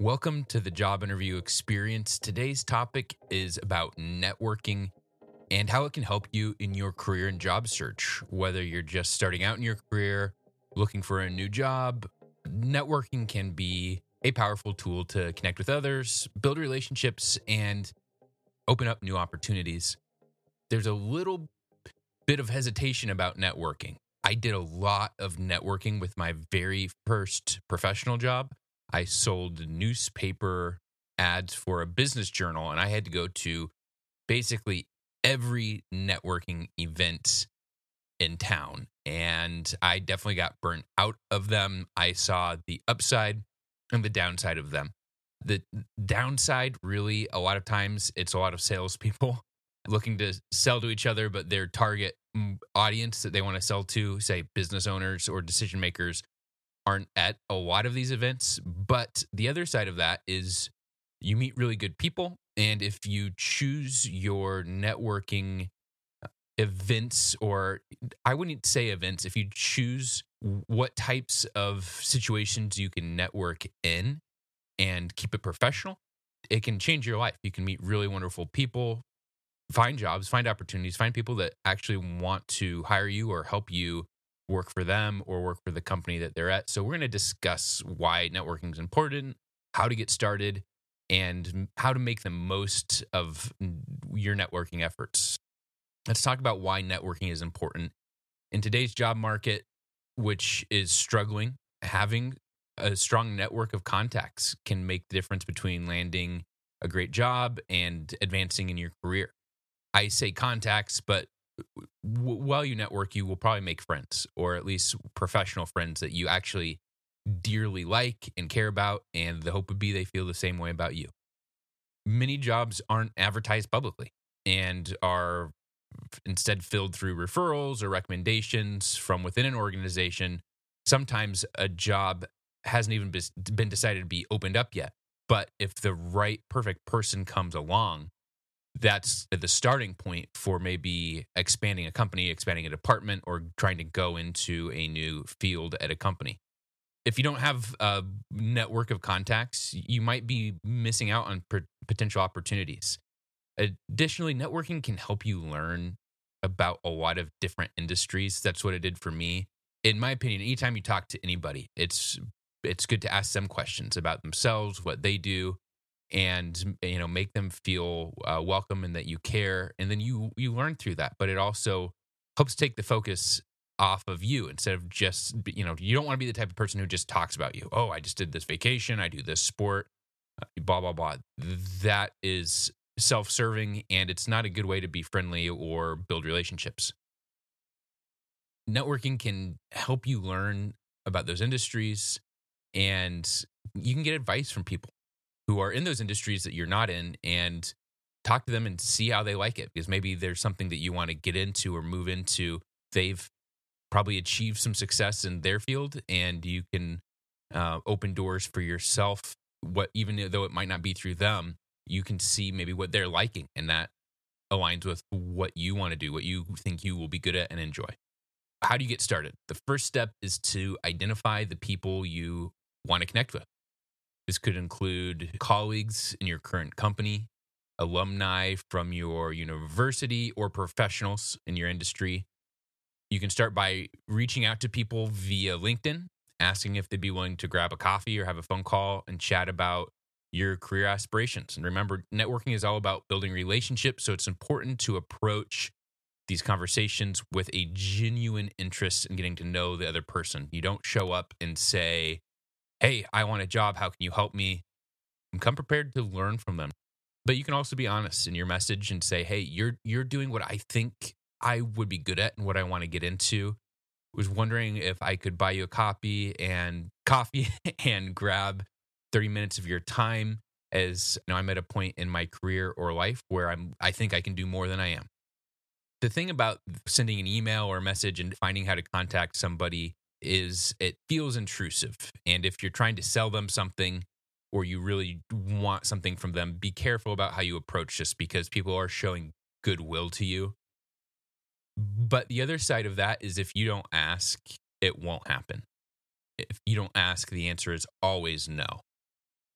Welcome to the job interview experience. Today's topic is about networking and how it can help you in your career and job search. Whether you're just starting out in your career, looking for a new job, networking can be a powerful tool to connect with others, build relationships, and open up new opportunities. There's a little bit of hesitation about networking. I did a lot of networking with my very first professional job. I sold newspaper ads for a business journal, and I had to go to basically every networking event in town. And I definitely got burnt out of them. I saw the upside and the downside of them. The downside, really, a lot of times, it's a lot of salespeople looking to sell to each other, but their target mm, audience that they want to sell to, say business owners or decision makers, aren't at a lot of these events. But the other side of that is you meet really good people. And if you choose your networking uh, events, or I wouldn't say events, if you choose what types of situations you can network in and keep it professional, it can change your life. You can meet really wonderful people, find jobs, find opportunities, find people that actually want to hire you or help you work for them or work for the company that they're at. So, we're going to discuss why networking is important, how to get started, and how to make the most of your networking efforts. Let's talk about why networking is important. In today's job market, which is struggling, having a strong network of contacts can make the difference between landing a great job and advancing in your career. I say contacts, but while you network, you will probably make friends or at least professional friends that you actually dearly like and care about. And the hope would be they feel the same way about you. Many jobs aren't advertised publicly and are instead filled through referrals or recommendations from within an organization. Sometimes a job hasn't even been decided to be opened up yet. But if the right, perfect person comes along, that's the starting point for maybe expanding a company, expanding a department, or trying to go into a new field at a company. If you don't have a network of contacts, you might be missing out on potential opportunities. Additionally, networking can help you learn about a lot of different industries. That's what it did for me. In my opinion, anytime you talk to anybody, it's it's good to ask them questions about themselves, what they do, and you know make them feel uh, welcome and that you care and then you you learn through that but it also helps take the focus off of you instead of just, you know, you don't want to be the type of person who just talks about you. Oh, I just did this vacation, I do this sport, uh, blah, blah, blah. That is self serving and it's not a good way to be friendly or build relationships. Networking can help you learn about those industries and you can get advice from people who are in those industries that you're not in and talk to them and see how they like it because maybe there's something that you want to get into or move into. They've probably achieved some success in their field and you can uh, open doors for yourself. What even though it might not be through them you can see maybe what they're liking and that aligns with what you want to do what you think you will be good at and enjoy. How do you get started? The first step is to identify the people you want to connect with this could include colleagues in your current company alumni from your university or professionals in your industry you can start by reaching out to people via LinkedIn, asking if they'd be willing to grab a coffee or have a phone call and chat about your career aspirations. And remember, networking is all about building relationships. So it's important to approach these conversations with a genuine interest in getting to know the other person. You don't show up and say, Hey, I want a job. How can you help me? And come prepared to learn from them. But you can also be honest in your message and say, Hey, you're you're doing what I think I would be good at and what I want to get into. Was wondering if I could buy you a copy and coffee and grab 30 minutes of your time as you know, I'm at a point in my career or life where I'm I think I can do more than I am. The thing about sending an email or a message and finding how to contact somebody is it feels intrusive. And if you're trying to sell them something or you really want something from them, be careful about how you approach this because people are showing goodwill to you. But the other side of that is if you don't ask, it won't happen. If you don't ask, the answer is always no.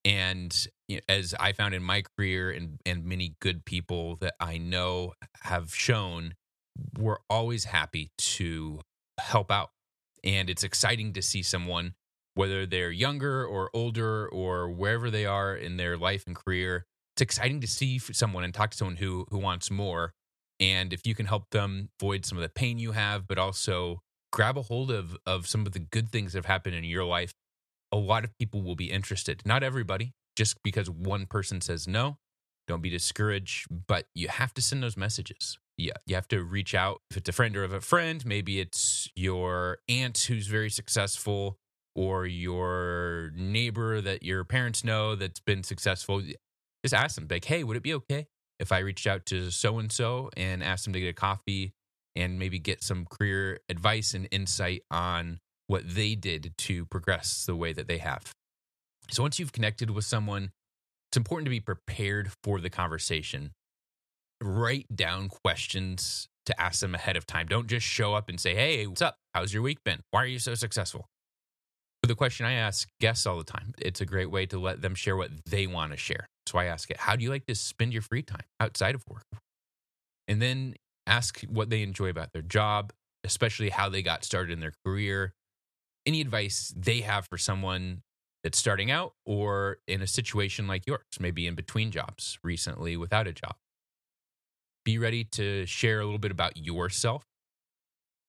And as I found in my career and, and many good people that I know have shown, we're always happy to help out. And it's exciting to see someone, whether they're younger or older or wherever they are in their life and career, it's exciting to see someone and talk to someone who who wants more. And if you can help them avoid some of the pain you have but also grab a hold of of some of the good things that have happened in your life a lot of people will be interested. Not everybody just because one person says no don't be discouraged but you have to send those messages yeah you have to reach out if it's a friend or of a friend maybe it's your aunt who's very successful or your neighbor that your parents know that's been successful just ask them like hey would it be okay if I reached out to so and so and asked them to get a coffee and maybe get some career advice and insight on what they did to progress the way that they have. So once you've connected with someone, it's important to be prepared for the conversation. Write down questions to ask them ahead of time. Don't just show up and say, Hey, what's up? How's your week been? Why are you so successful? The question I ask guests all the time, it's a great way to let them share what they want to share. So I ask it, how do you like to spend your free time outside of work? And then ask what they enjoy about their job, especially how they got started in their career, any advice they have for someone that's starting out or in a situation like yours, maybe in between jobs recently without a job. Be ready to share a little bit about yourself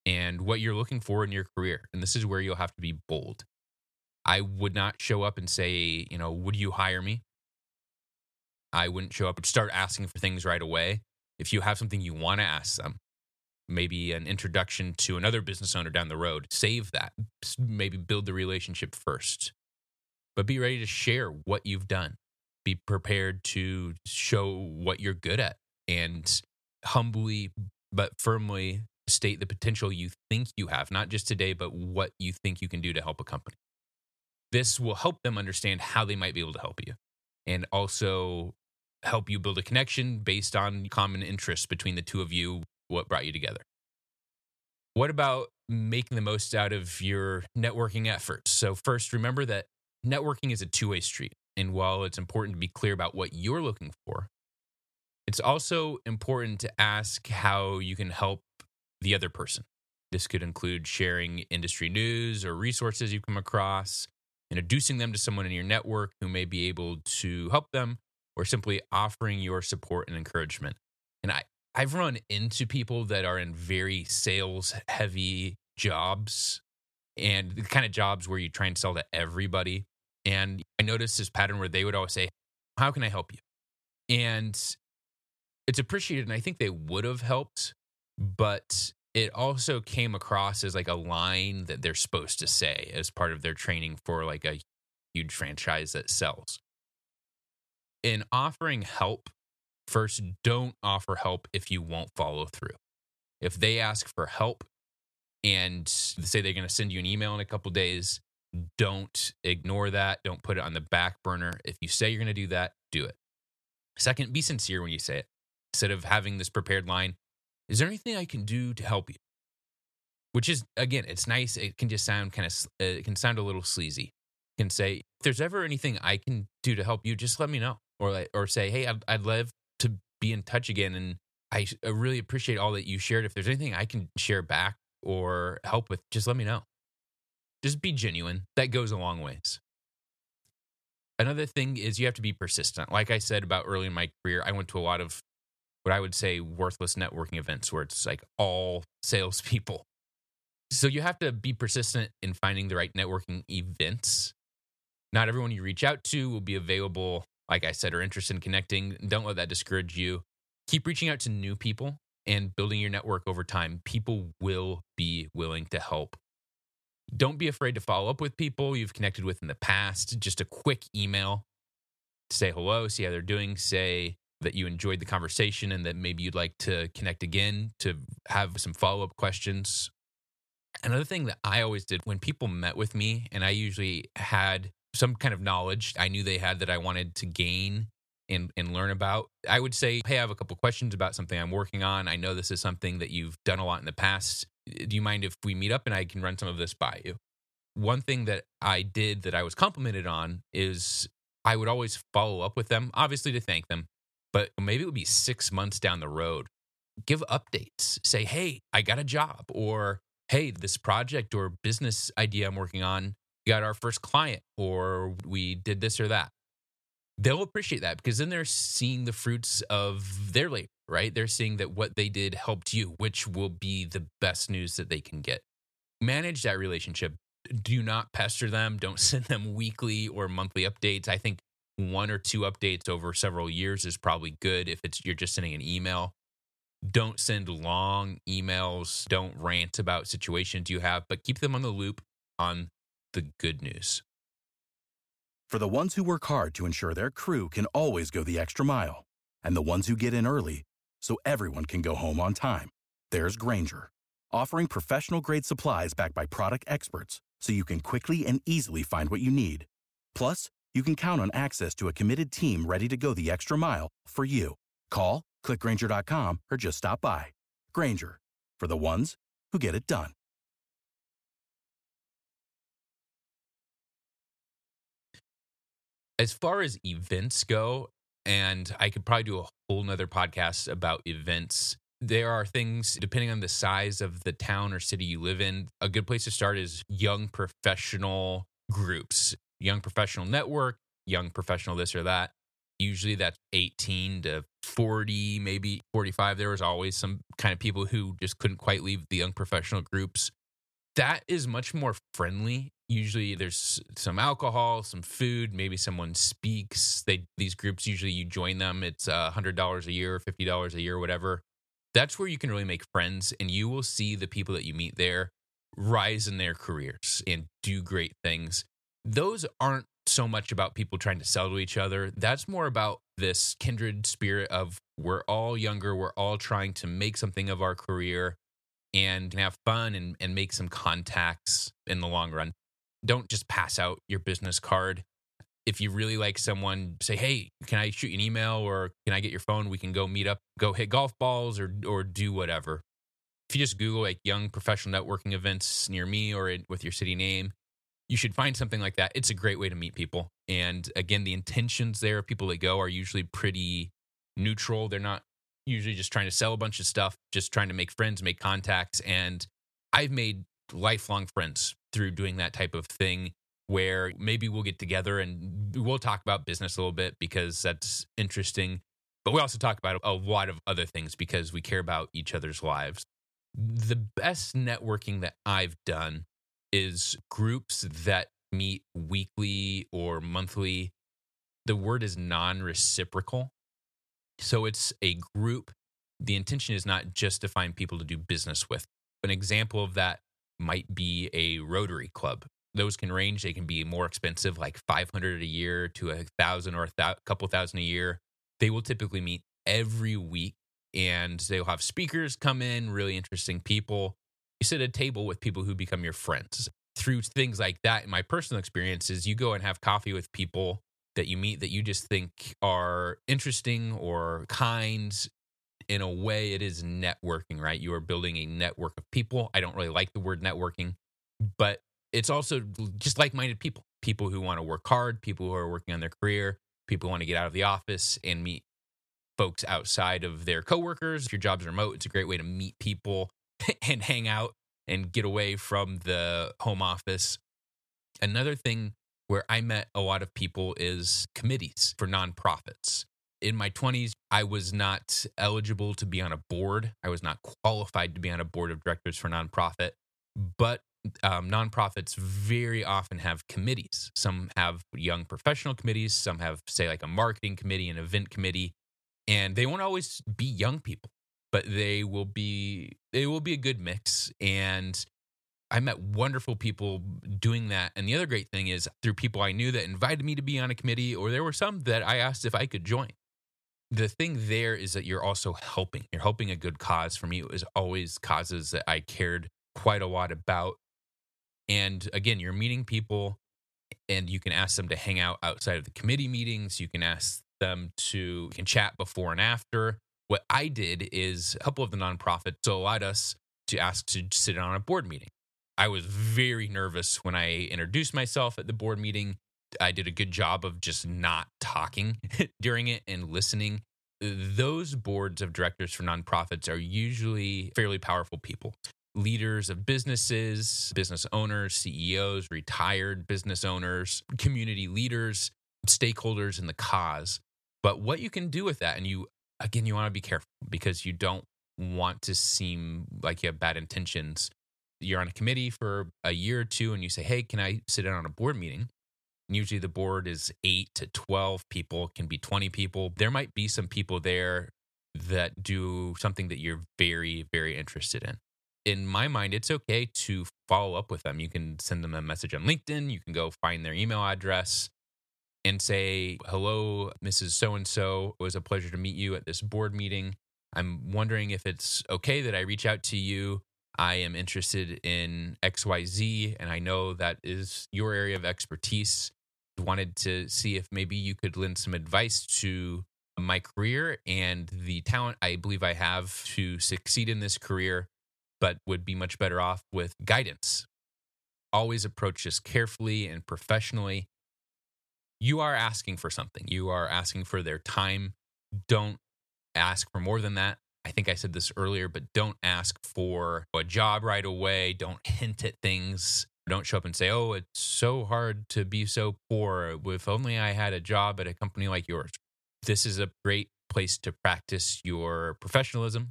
and what you're looking for in your career. And this is where you'll have to be bold. I would not show up and say, you know, would you hire me? I wouldn't show up and start asking for things right away. If you have something you want to ask them, maybe an introduction to another business owner down the road, save that. Maybe build the relationship first. But be ready to share what you've done. Be prepared to show what you're good at and humbly but firmly state the potential you think you have, not just today, but what you think you can do to help a company. This will help them understand how they might be able to help you and also help you build a connection based on common interests between the two of you, what brought you together. What about making the most out of your networking efforts? So, first, remember that networking is a two way street. And while it's important to be clear about what you're looking for, it's also important to ask how you can help the other person. This could include sharing industry news or resources you've come across, introducing them to someone in your network who may be able to help them, or simply offering your support and encouragement. And I, I've run into people that are in very sales heavy jobs and the kind of jobs where you try and sell to everybody. And I noticed this pattern where they would always say, How can I help you? And it's appreciated. And I think they would have helped, but it also came across as like a line that they're supposed to say as part of their training for like a huge franchise that sells. In offering help, first, don't offer help if you won't follow through. If they ask for help and say they're going to send you an email in a couple days, don't ignore that. Don't put it on the back burner. If you say you're going to do that, do it. Second, be sincere when you say it. Instead of having this prepared line, is there anything I can do to help you? Which is, again, it's nice. It can just sound kind of, uh, it can sound a little sleazy. Can say, if there's ever anything I can do to help you, just let me know. Or, or say, hey, I'd, I'd love to be in touch again. And I really appreciate all that you shared. If there's anything I can share back or help with, just let me know. Just be genuine. That goes a long ways. Another thing is you have to be persistent. Like I said about early in my career, I went to a lot of what I would say worthless networking events where it's like all salespeople. So you have to be persistent in finding the right networking events. Not everyone you reach out to will be available, like I said, or interested in connecting. Don't let that discourage you. Keep reaching out to new people and building your network over time. People will be willing to help don't be afraid to follow up with people you've connected with in the past. Just a quick email, say hello, see how they're doing, say that you enjoyed the conversation and that maybe you'd like to connect again to have some follow up questions. Another thing that I always did when people met with me, and I usually had some kind of knowledge I knew they had that I wanted to gain and, and learn about, I would say, Hey, I have a couple questions about something I'm working on. I know this is something that you've done a lot in the past do you mind if we meet up and I can run some of this by you? One thing that I did that I was complimented on is I would always follow up with them, obviously to thank them, but maybe it would be six months down the road. Give updates. Say, hey, I got a job, or hey, this project or business idea I'm working on got our first client, or we did this or that. They'll appreciate that because then they're seeing the fruits of their labor right? They're seeing that what they did helped you, which will be the best news that they can get. Manage that relationship. Do not pester them. Don't send them weekly or monthly updates. I think one or two updates over several years is probably good if it's you're just sending an email. Don't send long emails. Don't rant about situations you have, but keep them on the loop on the good news. For the ones who work hard to ensure their crew can always go the extra mile, and the ones who get in early so everyone can go home on time. There's Grainger, offering professional grade supplies backed by product experts so you can quickly and easily find what you need. Plus, you can count on access to a committed team ready to go the extra mile for you. Call, clickgrainger.com, or just stop by. Grainger, for the ones who get it done. As far as events go, and I could probably do a whole nother podcast about events. There are things, depending on the size of the town or city you live in, a good place to start is young professional groups, young professional network, young professional this or that. Usually that's 18 to 40, maybe 45. There was always some kind of people who just couldn't quite leave the young professional groups. That is much more friendly usually there's some alcohol some food maybe someone speaks they these groups usually you join them it's a hundred dollars a year fifty dollars a year whatever that's where you can really make friends and you will see the people that you meet there rise in their careers and do great things those aren't so much about people trying to sell to each other that's more about this kindred spirit of we're all younger we're all trying to make something of our career and have fun and, and make some contacts in the long run don't just pass out your business card. If you really like someone, say, "Hey, can I shoot you an email or can I get your phone? We can go meet up, go hit golf balls or or do whatever." If you just Google like young professional networking events near me or in, with your city name, you should find something like that. It's a great way to meet people. And again, the intentions there of people that go are usually pretty neutral. They're not usually just trying to sell a bunch of stuff, just trying to make friends, make contacts. And I've made lifelong friends through doing that type of thing where maybe we'll get together and we'll talk about business a little bit because that's interesting. But we also talk about a lot of other things because we care about each other's lives. The best networking that I've done is groups that meet weekly or monthly. The word is non reciprocal. So it's a group. The intention is not just to find people to do business with. An example of that might be a Rotary Club. Those can range. They can be more expensive, like 500 a year to a thousand or a th- couple thousand a year. They will typically meet every week and they'll have speakers come in, really interesting people. You sit at a table with people who become your friends. Through things like that, in my personal experiences, you go and have coffee with people that you meet that you just think are interesting or kind. In a way, it is networking, right? You are building a network of people. I don't really like the word networking, but it's also just like minded people people who want to work hard, people who are working on their career, people who want to get out of the office and meet folks outside of their coworkers. If your job's remote, it's a great way to meet people and hang out and get away from the home office. Another thing where I met a lot of people is committees for nonprofits. In my 20s, I was not eligible to be on a board. I was not qualified to be on a board of directors for nonprofit, but um, nonprofits very often have committees. Some have young professional committees, some have, say, like a marketing committee, an event committee, and they won't always be young people, but they will be they will be a good mix. And I met wonderful people doing that. And the other great thing is through people I knew that invited me to be on a committee, or there were some that I asked if I could join. The thing there is that you're also helping. You're helping a good cause. For me, it was always causes that I cared quite a lot about. And again, you're meeting people and you can ask them to hang out outside of the committee meetings. You can ask them to can chat before and after. What I did is a couple of the nonprofits allowed us to ask to sit on a board meeting. I was very nervous when I introduced myself at the board meeting. I did a good job of just not talking during it and listening. Those boards of directors for nonprofits are usually fairly powerful people leaders of businesses, business owners, CEOs, retired business owners, community leaders, stakeholders in the cause. But what you can do with that, and you, again, you want to be careful because you don't want to seem like you have bad intentions. You're on a committee for a year or two and you say, Hey, can I sit in on a board meeting? And usually the board is eight to 12 people, can be 20 people. There might be some people there that do something that you're very, very interested in in my mind, it's okay to follow up with them. You can send them a message on LinkedIn. You can go find their email address and say, Hello, Mrs. So and so. It was a pleasure to meet you at this board meeting. I'm wondering if it's okay that I reach out to you. I am interested in XYZ, and I know that is your area of expertise. Wanted to see if maybe you could lend some advice to my career and the talent I believe I have to succeed in this career but would be much better off with guidance. Always approach this carefully and professionally. You are asking for something, you are asking for their time. Don't ask for more than that. I think I said this earlier, but don't ask for a job right away. Don't hint at things. Don't show up and say, oh, it's so hard to be so poor. If only I had a job at a company like yours. This is a great place to practice your professionalism,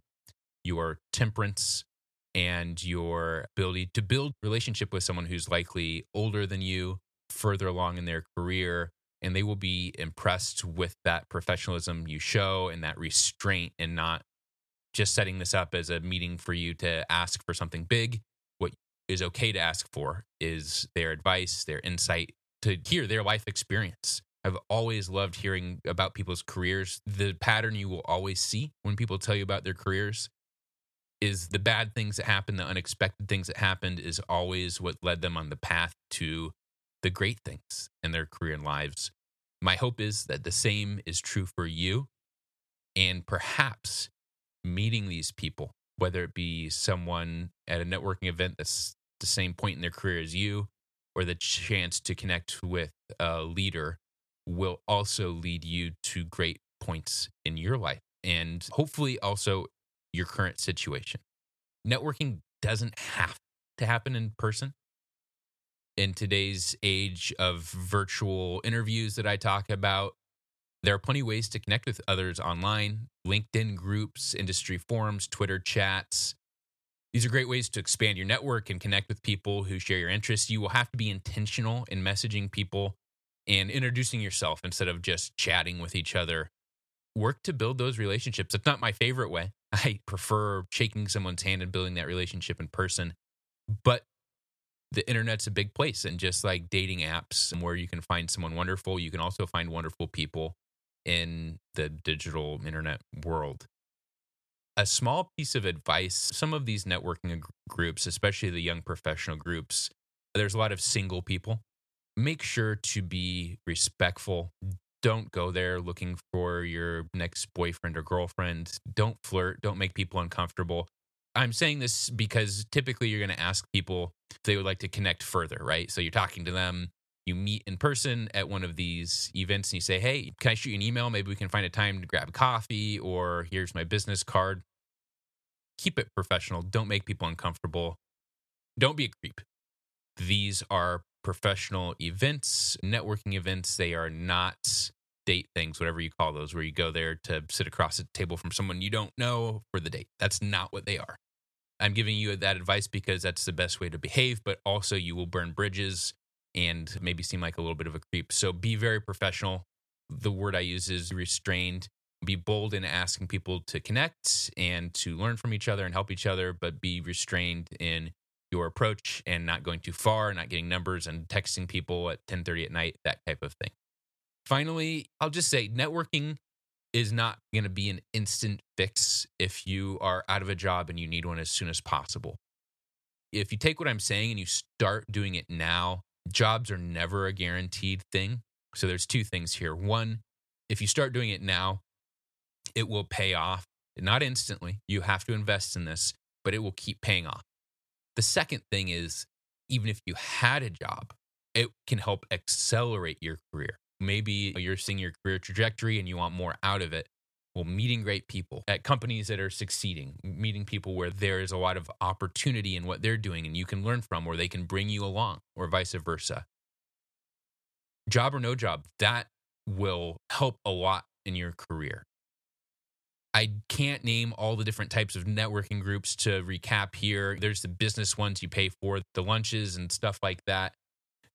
your temperance, and your ability to build relationship with someone who's likely older than you, further along in their career, and they will be impressed with that professionalism you show and that restraint and not just setting this up as a meeting for you to ask for something big. What is okay to ask for is their advice, their insight, to hear their life experience. I've always loved hearing about people's careers. The pattern you will always see when people tell you about their careers is the bad things that happened, the unexpected things that happened is always what led them on the path to the great things in their career and lives. My hope is that the same is true for you. And perhaps meeting these people, whether it be someone at a networking event that's the same point in their career as you, or the chance to connect with a leader, will also lead you to great points in your life. And hopefully, also your current situation. Networking doesn't have to happen in person. In today's age of virtual interviews that I talk about, there are plenty of ways to connect with others online LinkedIn groups, industry forums, Twitter chats. These are great ways to expand your network and connect with people who share your interests. You will have to be intentional in messaging people and introducing yourself instead of just chatting with each other. Work to build those relationships. It's not my favorite way. I prefer shaking someone's hand and building that relationship in person. But the internet's a big place and just like dating apps where you can find someone wonderful, you can also find wonderful people in the digital internet world a small piece of advice some of these networking groups, especially the young professional groups, there's a lot of single people. Make sure to be respectful. Don't go there looking for your next boyfriend or girlfriend. Don't flirt. Don't make people uncomfortable. I'm saying this because typically you're going to ask people if they would like to connect further, right? So you're talking to them, you meet in person at one of these events and you say, Hey, can I shoot you an email? Maybe we can find a time to grab coffee, or here's my business card. Keep it professional. Don't make people uncomfortable. Don't be a creep. These are professional events, networking events. They are not date things, whatever you call those, where you go there to sit across a table from someone you don't know for the date. That's not what they are. I'm giving you that advice because that's the best way to behave, but also you will burn bridges and maybe seem like a little bit of a creep. So be very professional. The word I use is restrained. Be bold in asking people to connect and to learn from each other and help each other, but be restrained in your approach and not going too far, not getting numbers and texting people at 10:30 at night, that type of thing. Finally, I'll just say networking is not going to be an instant fix if you are out of a job and you need one as soon as possible. If you take what I'm saying and you start doing it now, jobs are never a guaranteed thing. So there's two things here. One, if you start doing it now, it will pay off. Not instantly. You have to invest in this, but it will keep paying off. The second thing is even if you had a job, it can help accelerate your career. Maybe you're seeing your career trajectory and you want more out of it. Well, meeting great people at companies that are succeeding, meeting people where there is a lot of opportunity in what they're doing and you can learn from, or they can bring you along, or vice versa. Job or no job, that will help a lot in your career. I can't name all the different types of networking groups to recap here. There's the business ones you pay for, the lunches and stuff like that.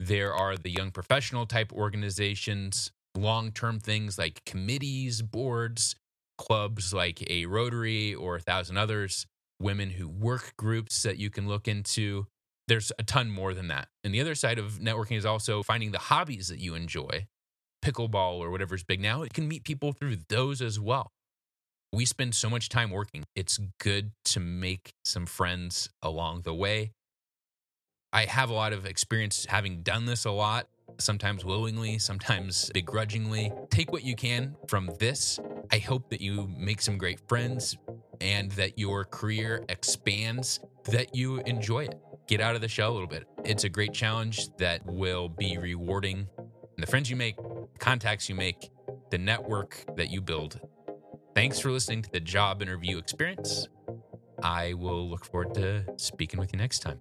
There are the young professional type organizations, long term things like committees, boards, clubs like a Rotary or a thousand others, women who work groups that you can look into. There's a ton more than that. And the other side of networking is also finding the hobbies that you enjoy, pickleball or whatever's big now. You can meet people through those as well. We spend so much time working. It's good to make some friends along the way. I have a lot of experience having done this a lot sometimes willingly, sometimes begrudgingly. Take what you can from this. I hope that you make some great friends and that your career expands, that you enjoy it. Get out of the shell a little bit. It's a great challenge that will be rewarding. And the friends you make, contacts you make, the network that you build. Thanks for listening to the job interview experience. I will look forward to speaking with you next time.